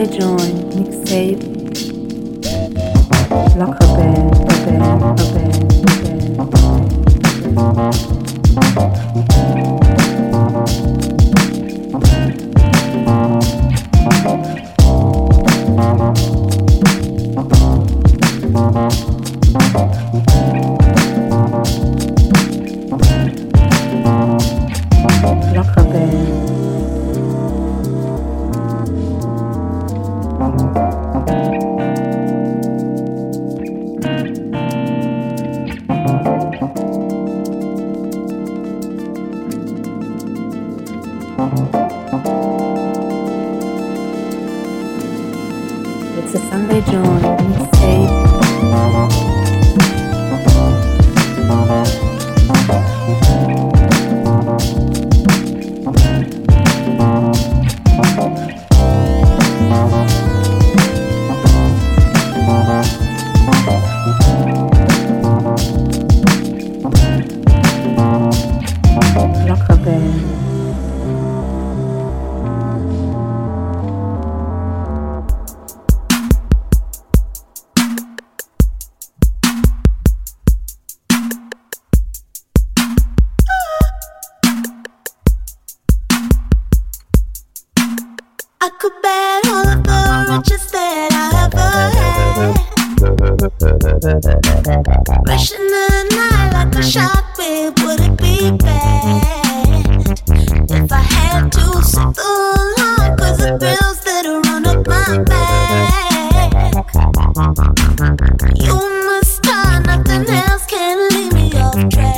The Joint Mixtape La Rebelle, band, Rebelle, band. love.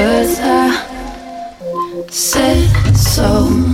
Cause I said so.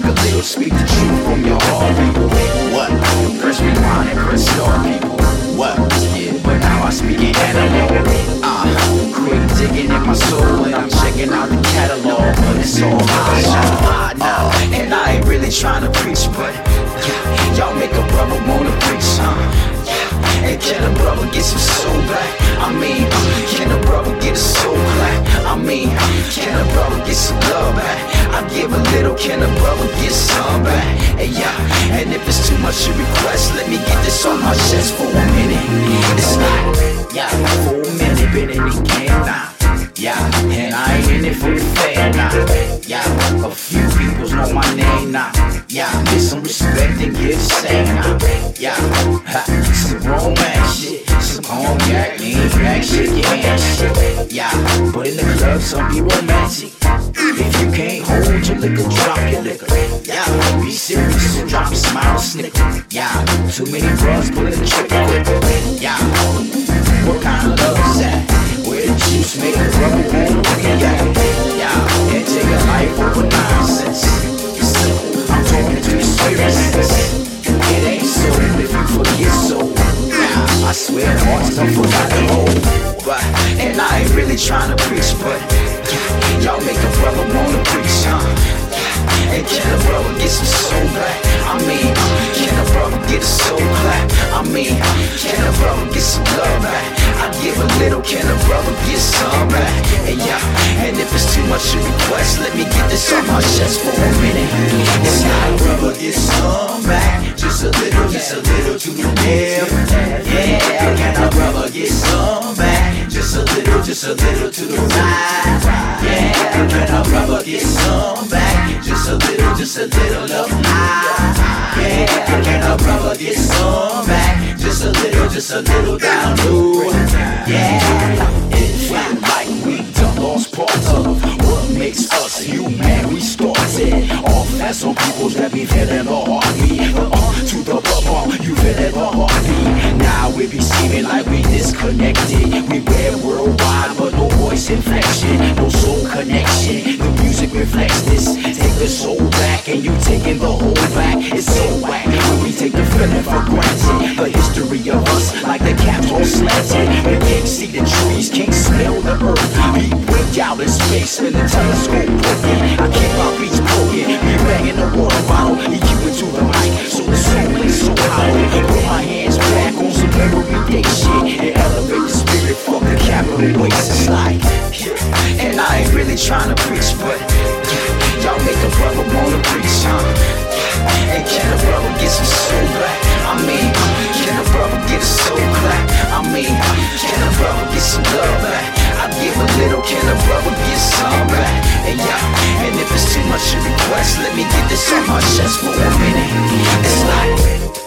Drink a little, speak the truth from your heart, people. What? Press rewind and press people. What? Yeah, but now I speak in animal. Uh, quick digging in my soul and I'm checking out the catalog, but it's all high now. And I ain't really trying to preach, but yeah, y'all make a brother wanna preach, huh? And can a brother get some soul back? I mean, can a brother get a soul clap? I mean, can a brother get some love back? I give a little, can a brother get some back? Hey, yeah, and if it's too much to request, let me get this on my chest for a minute. It's like, yeah, for a minute, been in the game now. Yeah, and I ain't in it for the fame now. Yeah, a few people know my name now. Yeah, get some respect and get same now. Yeah, ha, some romance shit, some cognac, lean back, shake your hand shit. Yeah, but in the club, some be romantic. If you can't hold your liquor, drop your liquor. Yeah, be serious, so drop a smile, snicker. Yeah, too many bros pulling the trigger. Yeah, what kind of love is that? Juice make a rubber band yeah, and take a life over nonsense. I'm talking to the spirit It ain't so if you forget so. I swear hearts don't forgot the whole. But, and I ain't really trying to preach, but yeah, y'all make a brother wanna preach, huh? And can a brother get some soul back? I mean, can a brother get a soul clap? I mean, can a brother get some love back? I give a little, can a brother get some back? And yeah, and if it's too much to request, let me get this off my chest for a minute. It's not brother get some back, just a little, just a little to the left. Yeah, can a brother get some back? Just a little, just a little to the right. Yeah, can a brother get some back? Just a little, just a little up high. Yeah, can a brother get some back? Just a little, just a little down low. Yeah, it felt like we lost parts of what makes us human. We started off as some people that be feeling the heartbeat. Uh, to the bump, you feeling the heartbeat. Now we be seeming like we disconnected. We wear worldwide, but no voice inflection, no soul connection. The music reflects this. Take the soul back, and you taking the whole back. It's so whack when we take the feeling for granted. The history of us, like the caps on slanted. We can't see the trees, can't smell the earth. We break out in space when the telescope broken. I keep my beats broken. We banging the water bottle, EQ into the mic, so the soul is so hollow. Put my hands back on some everyday shit and elevate the spirit. Fuck the capital waste. It's like, yeah. and I ain't really trying to preach, but yeah, y'all make a brother wanna preach, huh? Yeah. And can a brother get some soul back? I mean, can a get a soul clap? I mean, can a brother get some love back? I give a little, can a brother get some back? And yeah, and if it's too much to request, let me get this on my chest for a minute. It's like.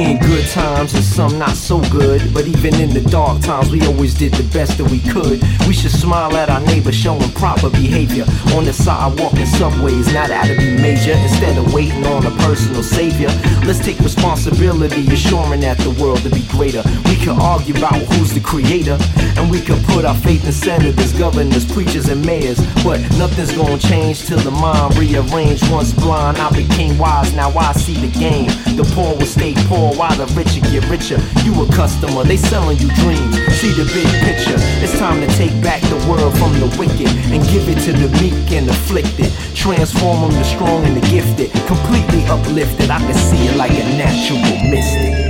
clean times and some not so good. But even in the dark times, we always did the best that we could. We should smile at our neighbor, showing proper behavior. On the sidewalk and subways, not out to be major. Instead of waiting on a personal savior, let's take responsibility, assuring that the world to be greater. We can argue about who's the creator, and we can put our faith in senators, governors, preachers, and mayors. But nothing's gonna change till the mind rearranged. Once blind, I became wise, now I see the game. The poor will stay poor while the rich get richer. You a customer, they selling you dreams. See the big picture. It's time to take back the world from the wicked and give it to the meek and afflicted. Transform them to strong and the gifted. Completely uplifted. I can see it like a natural mystic.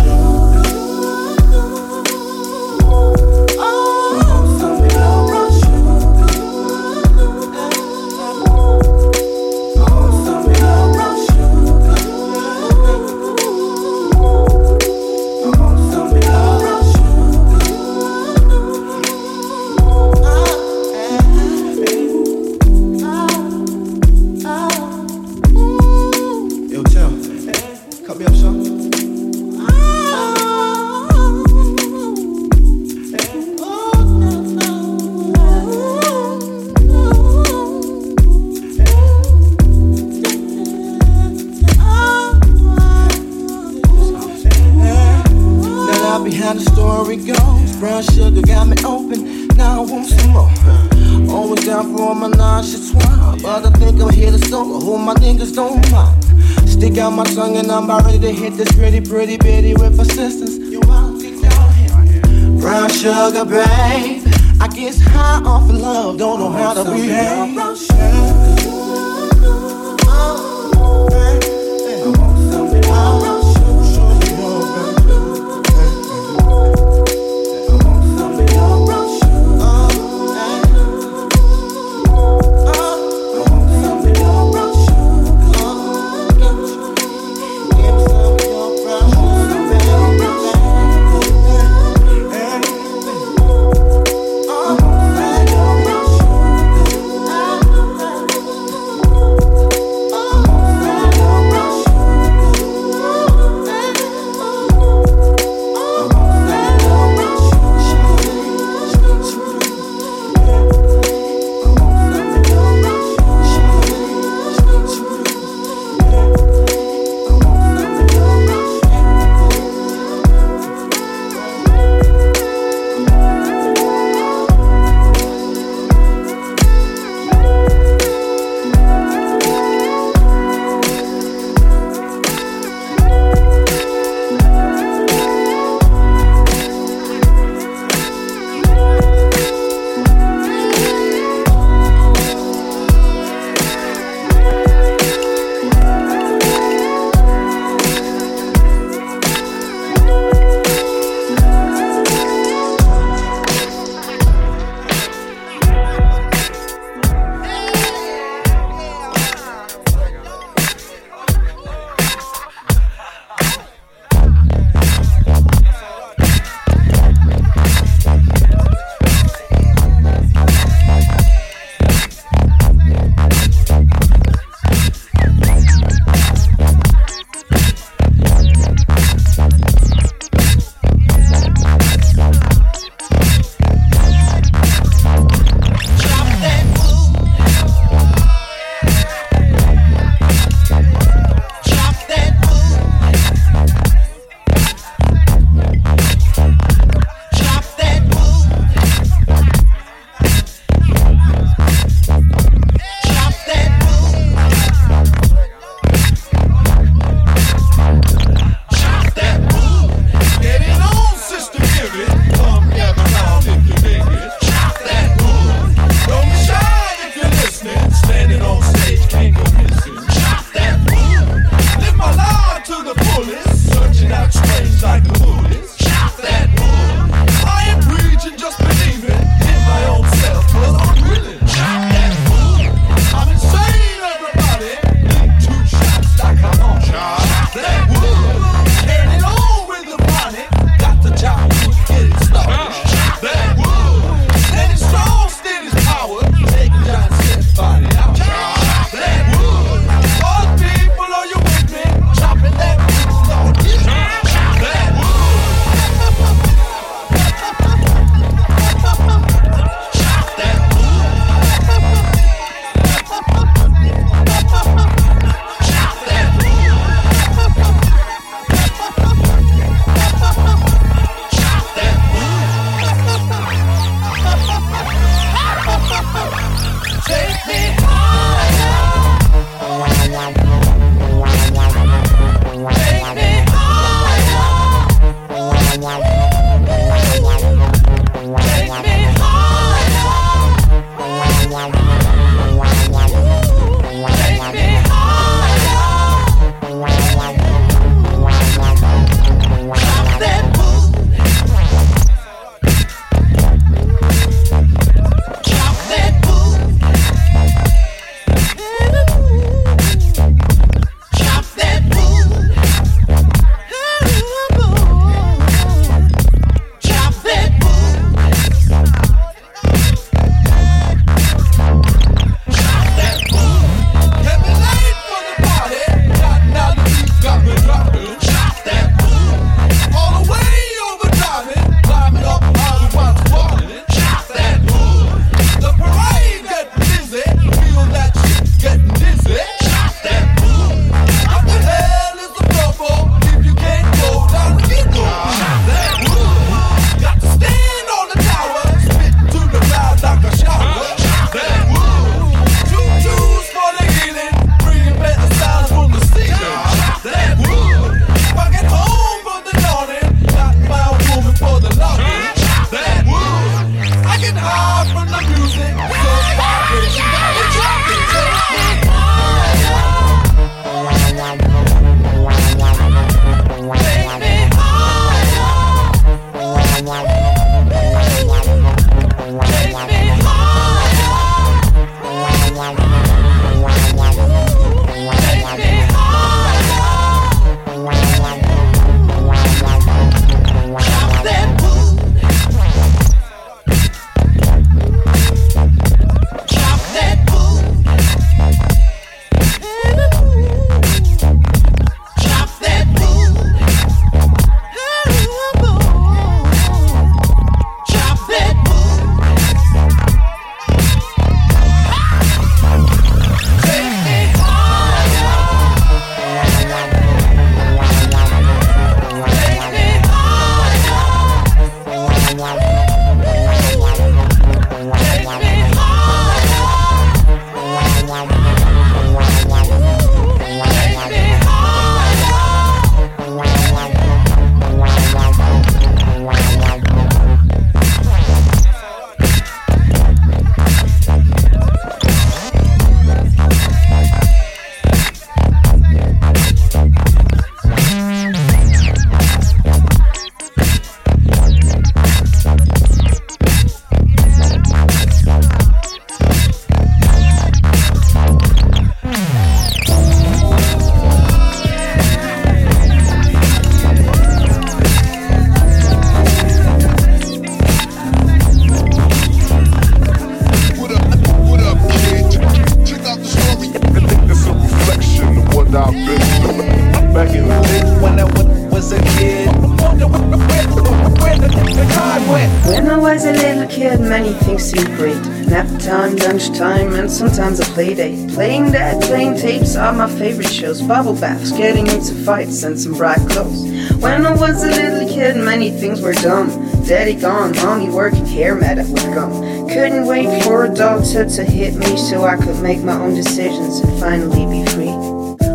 Sometimes a play date. Playing that, playing tapes are my favorite shows. Bubble baths, getting into fights, and some bright clothes. When I was a little kid, many things were dumb. Daddy gone, mommy working, hair matted with gum. Couldn't wait for adulthood to hit me so I could make my own decisions and finally be free.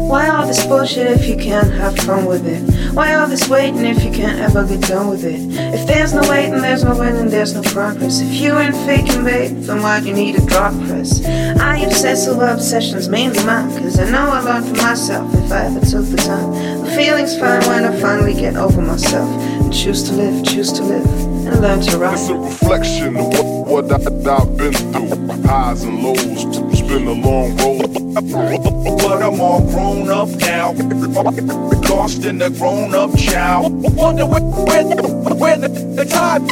Why all this bullshit if you can't have fun with it? Why all this waiting if you can't ever get done with it? If there's no waiting, there's no winning, there's no progress. If you ain't faking, babe, then why do you need a drop press? I obsess over obsessions, mainly mine, cause I know I learned from myself if I ever took the time. The feeling's fine when I finally get over myself and choose to live, choose to live, and learn to ride. It's a reflection of what, what I, I've been through. Highs and lows, it's been a long road. But I'm all grown up now. Lost in the grown up child. Wonder where, where, where the, the time.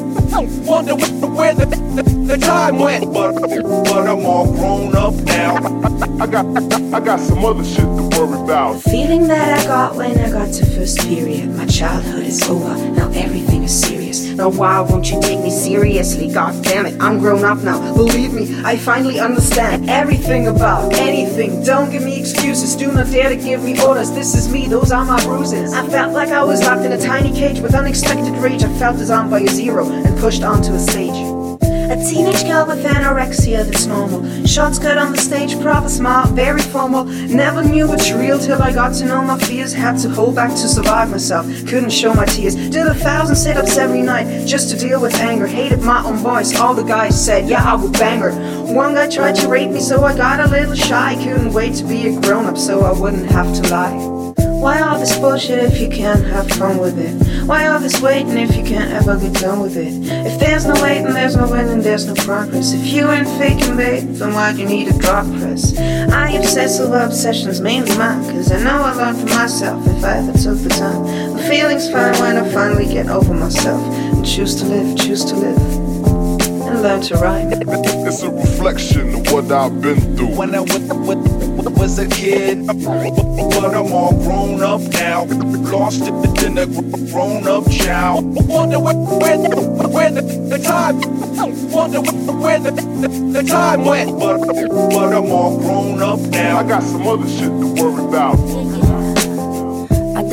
Wonder where, where the, the, the time went. But, but I'm all grown up now. I got, I got some other shit to worry about. Feeling that I got when I got to first period. My childhood is over. Now everything is serious. Now why won't you take me seriously? God damn it, I'm grown up now. Believe me, I finally understand everything about anything. Don't give me excuses. Do not dare to give me orders. This is me. Those are my bruises. I felt like I was locked in a tiny cage with unexpected rage. I felt disarmed by a zero and pushed onto a stage. A teenage girl with anorexia that's normal. Short skirt on the stage, proper smile, very formal. Never knew it's real till I got to know my fears. Had to hold back to survive myself. Couldn't show my tears. Did a thousand sit ups every night just to deal with anger. Hated my own voice. All the guys said, yeah, I would bang her. One guy tried to rape me, so I got a little shy. Couldn't wait to be a grown up so I wouldn't have to lie. Why all this bullshit if you can't have fun with it? Why all this waiting if you can't ever get done with it? If there's no waiting, there's no winning, there's no progress. If you ain't faking, babe, then why do you need a drop press? I obsess over obsessions, mainly mine, cause I know I learned from myself if I ever took the time. The feeling's fine when I finally get over myself and choose to live, choose to live. And learn to ride. It's a reflection of what I've been through. When I was, was a kid, but I'm all grown up now. Lost it in a grown up child. Wonder where, where, the, where the, the time. Wonder where, where the, the, the time went. But, but I'm all grown up now. I got some other shit to worry about.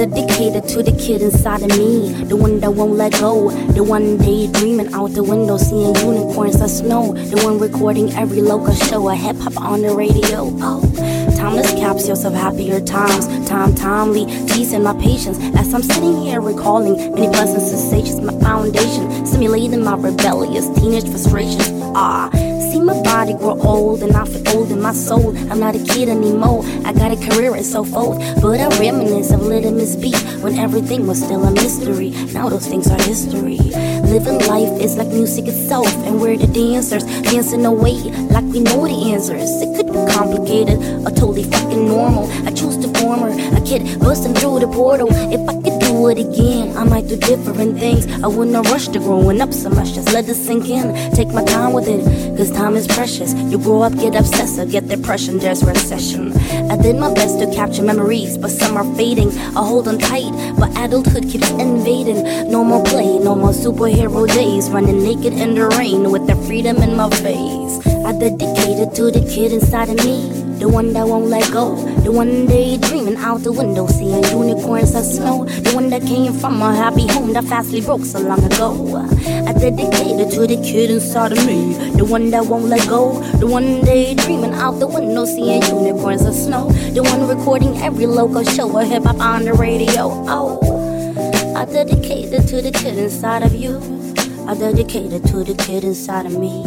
Dedicated to the kid inside of me, the one that won't let go, the one daydreaming out the window, seeing unicorns of snow, the one recording every local show, a hip hop on the radio. Oh, timeless capsules of happier times, time timely, teasing my patience as I'm sitting here recalling many pleasant sensations, my foundation, simulating my rebellious teenage frustrations. Ah. See my body grow old and I feel old in my soul. I'm not a kid anymore. I got a career and so forth. But I reminisce of little Miss B when everything was still a mystery. Now those things are history. Living life is like music itself, and we're the dancers dancing away like we know the answers. It could be complicated or totally fucking normal. I choose the former, a kid busting through the portal. If I could do it again, I might do different things. I wouldn't rush to growing up so much, just let it sink in. Take my time with it, cause time is precious. You grow up, get obsessive, get depression, there's recession. I did my best to capture memories, but some are fading. I hold on tight, but adulthood keeps invading. No more play, no more superhero days. Running naked in the rain with the freedom in my face. I dedicated to the kid inside of me. The one that won't let go. The one daydreaming out the window, seeing unicorns of snow. The one that came from a happy home that fastly broke so long ago. I dedicated to the kid inside of me. The one that won't let go. The one daydreaming out the window, seeing unicorns of snow. The one recording every local show or hip hop on the radio. Oh, I dedicated to the kid inside of you. I dedicated to the kid inside of me.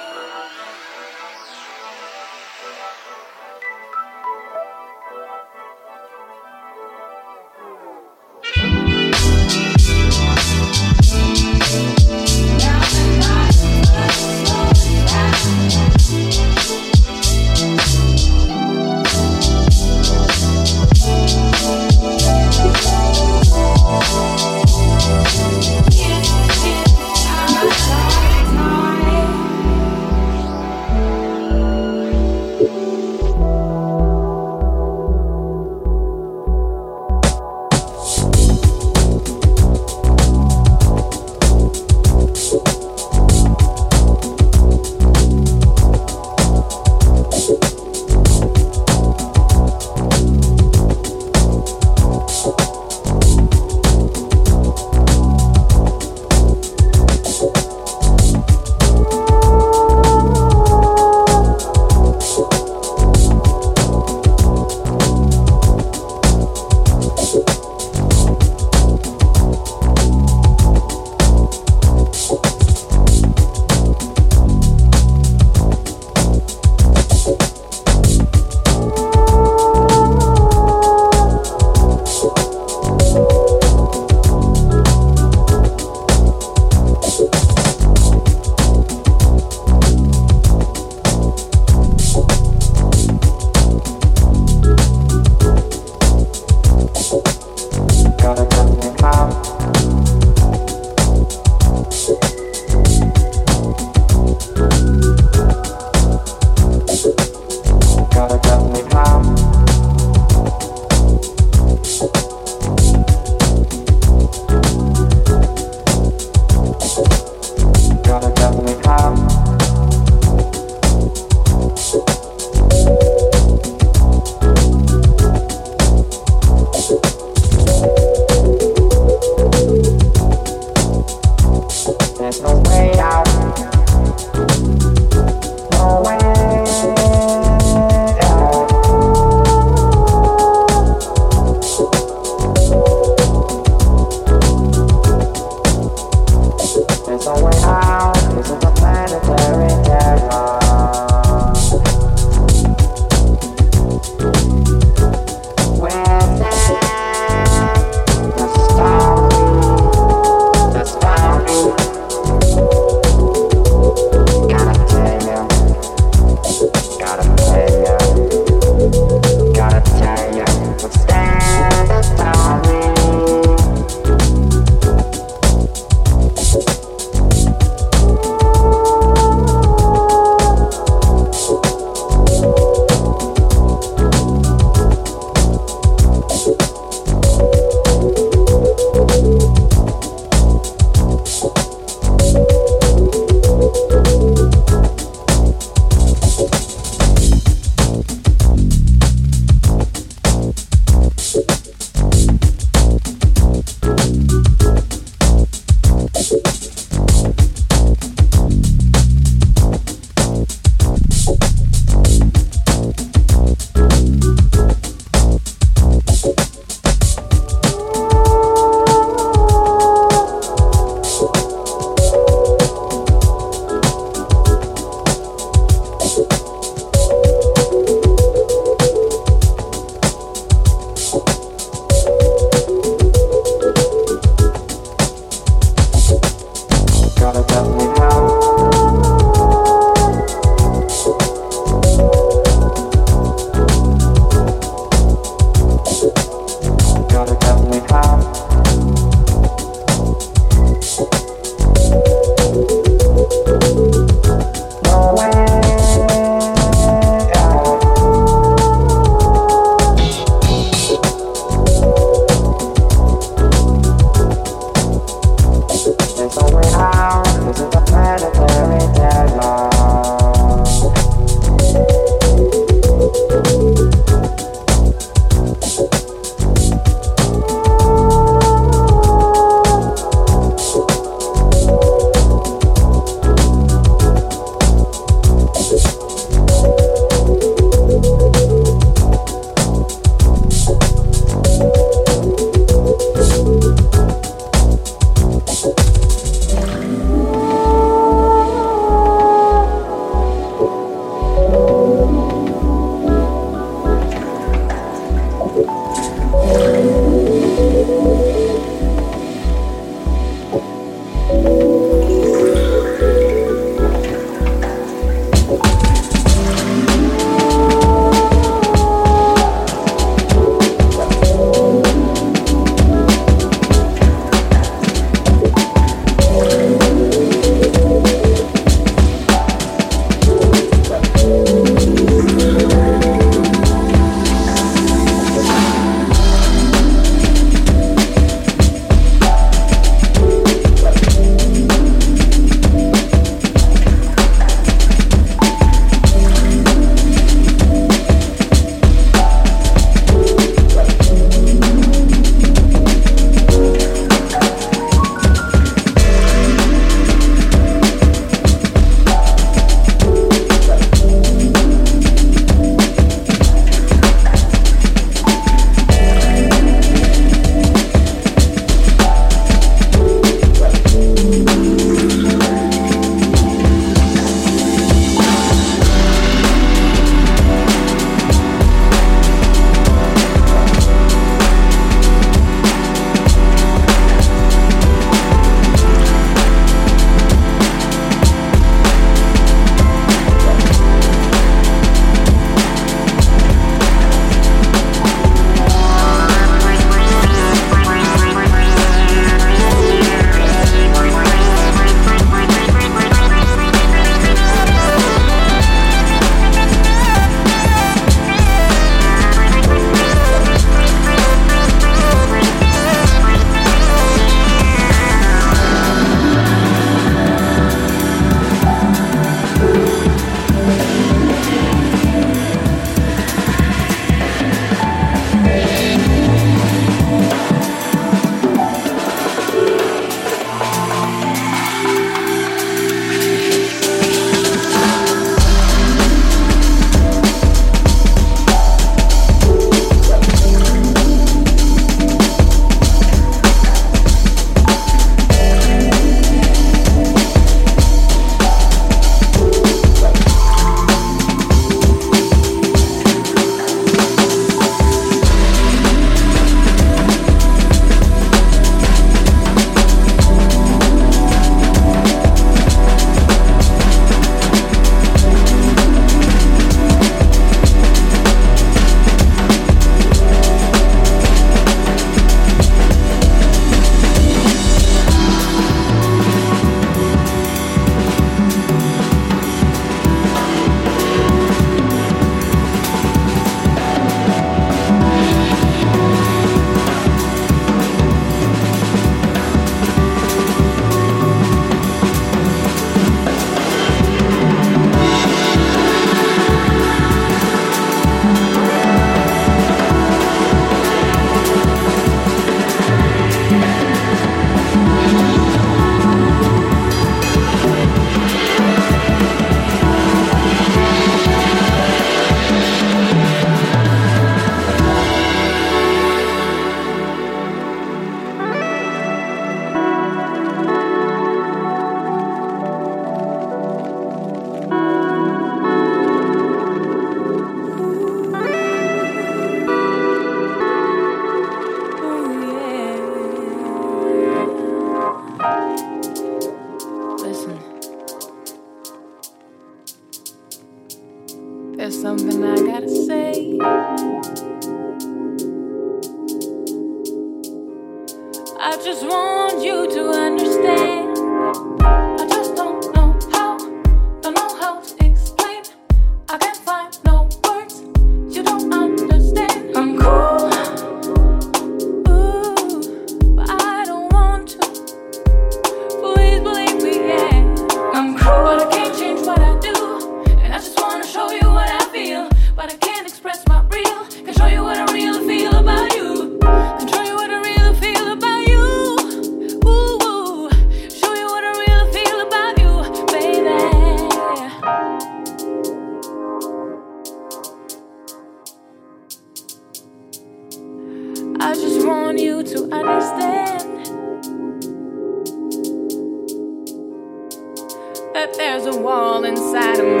inside of know.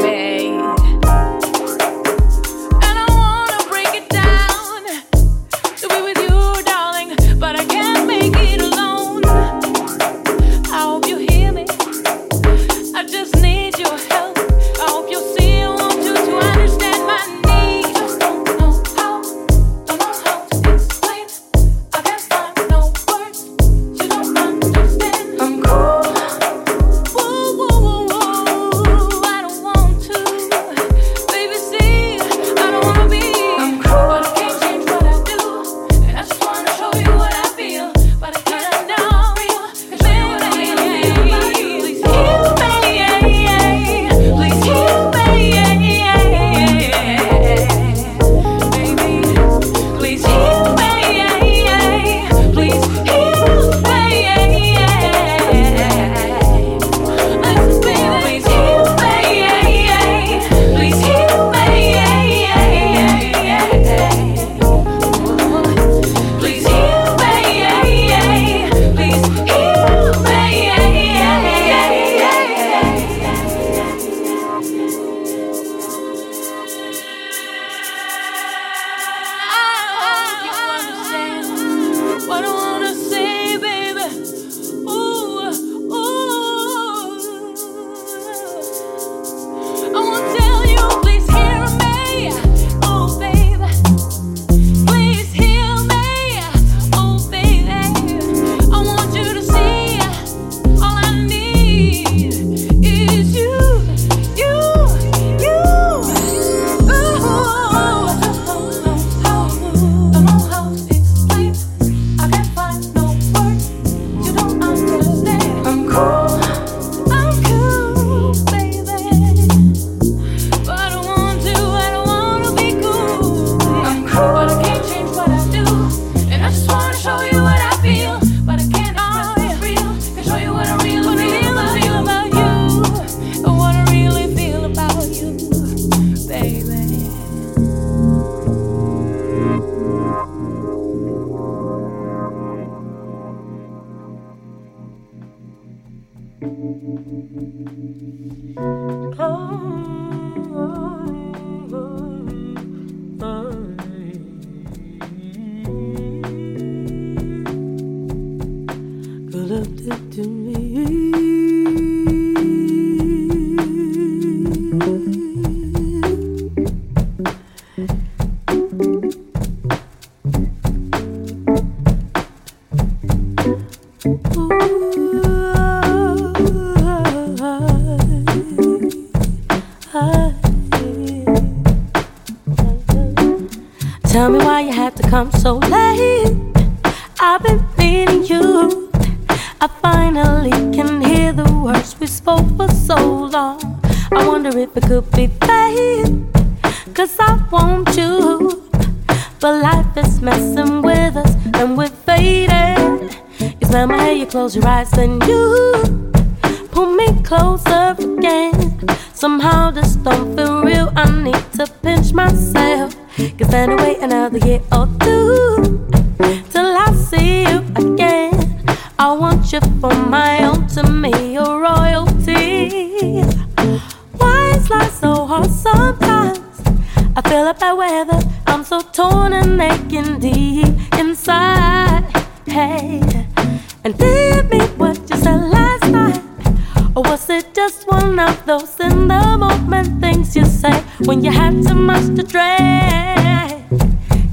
Was it just one of those in the moment things you say when you had too much to drink?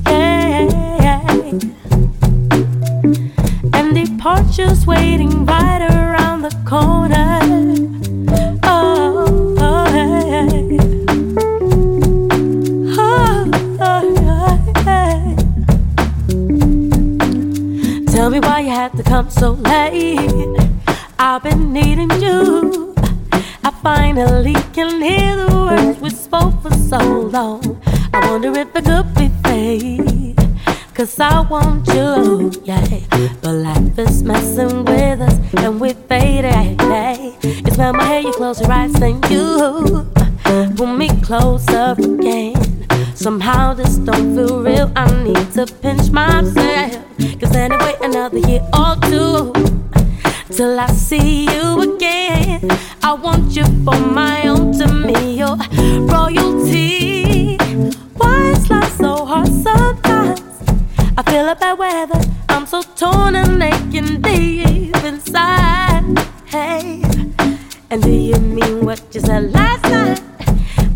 Yeah. And departure's waiting right around the corner. Oh, oh, oh. Tell me why you had to come so late. I've been needing you. I finally can hear the words we spoke for so long. I wonder if it could be fate. Cause I want you, yeah. But life is messing with us and we faded, yeah. You smell my hair, you close your eyes, then you pull me closer again. Somehow this don't feel real. I need to pinch myself. Cause anyway, another year or two till I see you again. I want you for my own, to me, your royalty. Why is life so hard sometimes? I feel a bad weather. I'm so torn and aching deep inside. Hey, and do you mean what you said last night?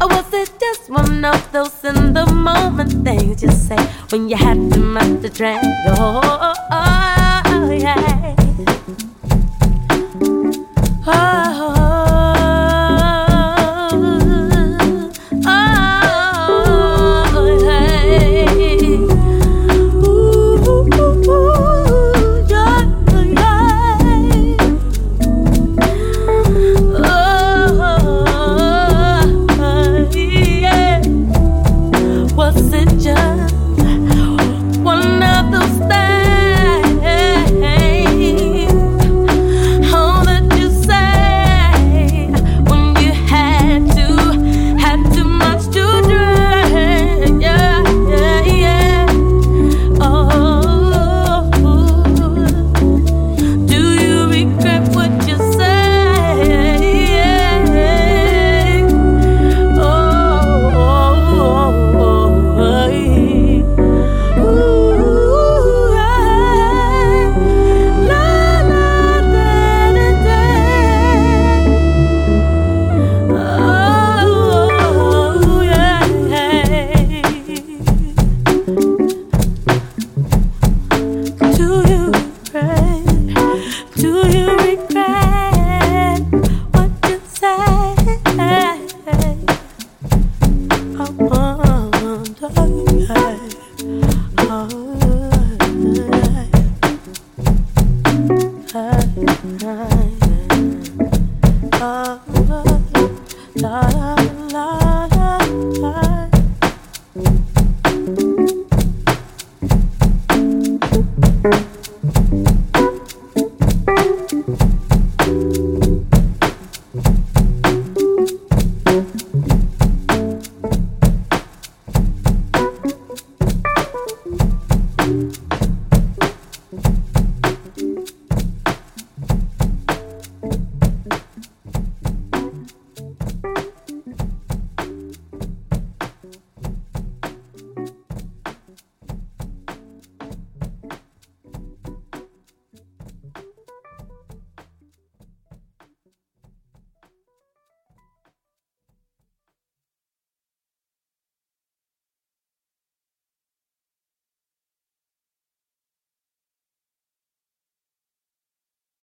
Or was it just one of those in the moment things you say when you had to mount the train? Oh, oh, oh, yeah. Oh.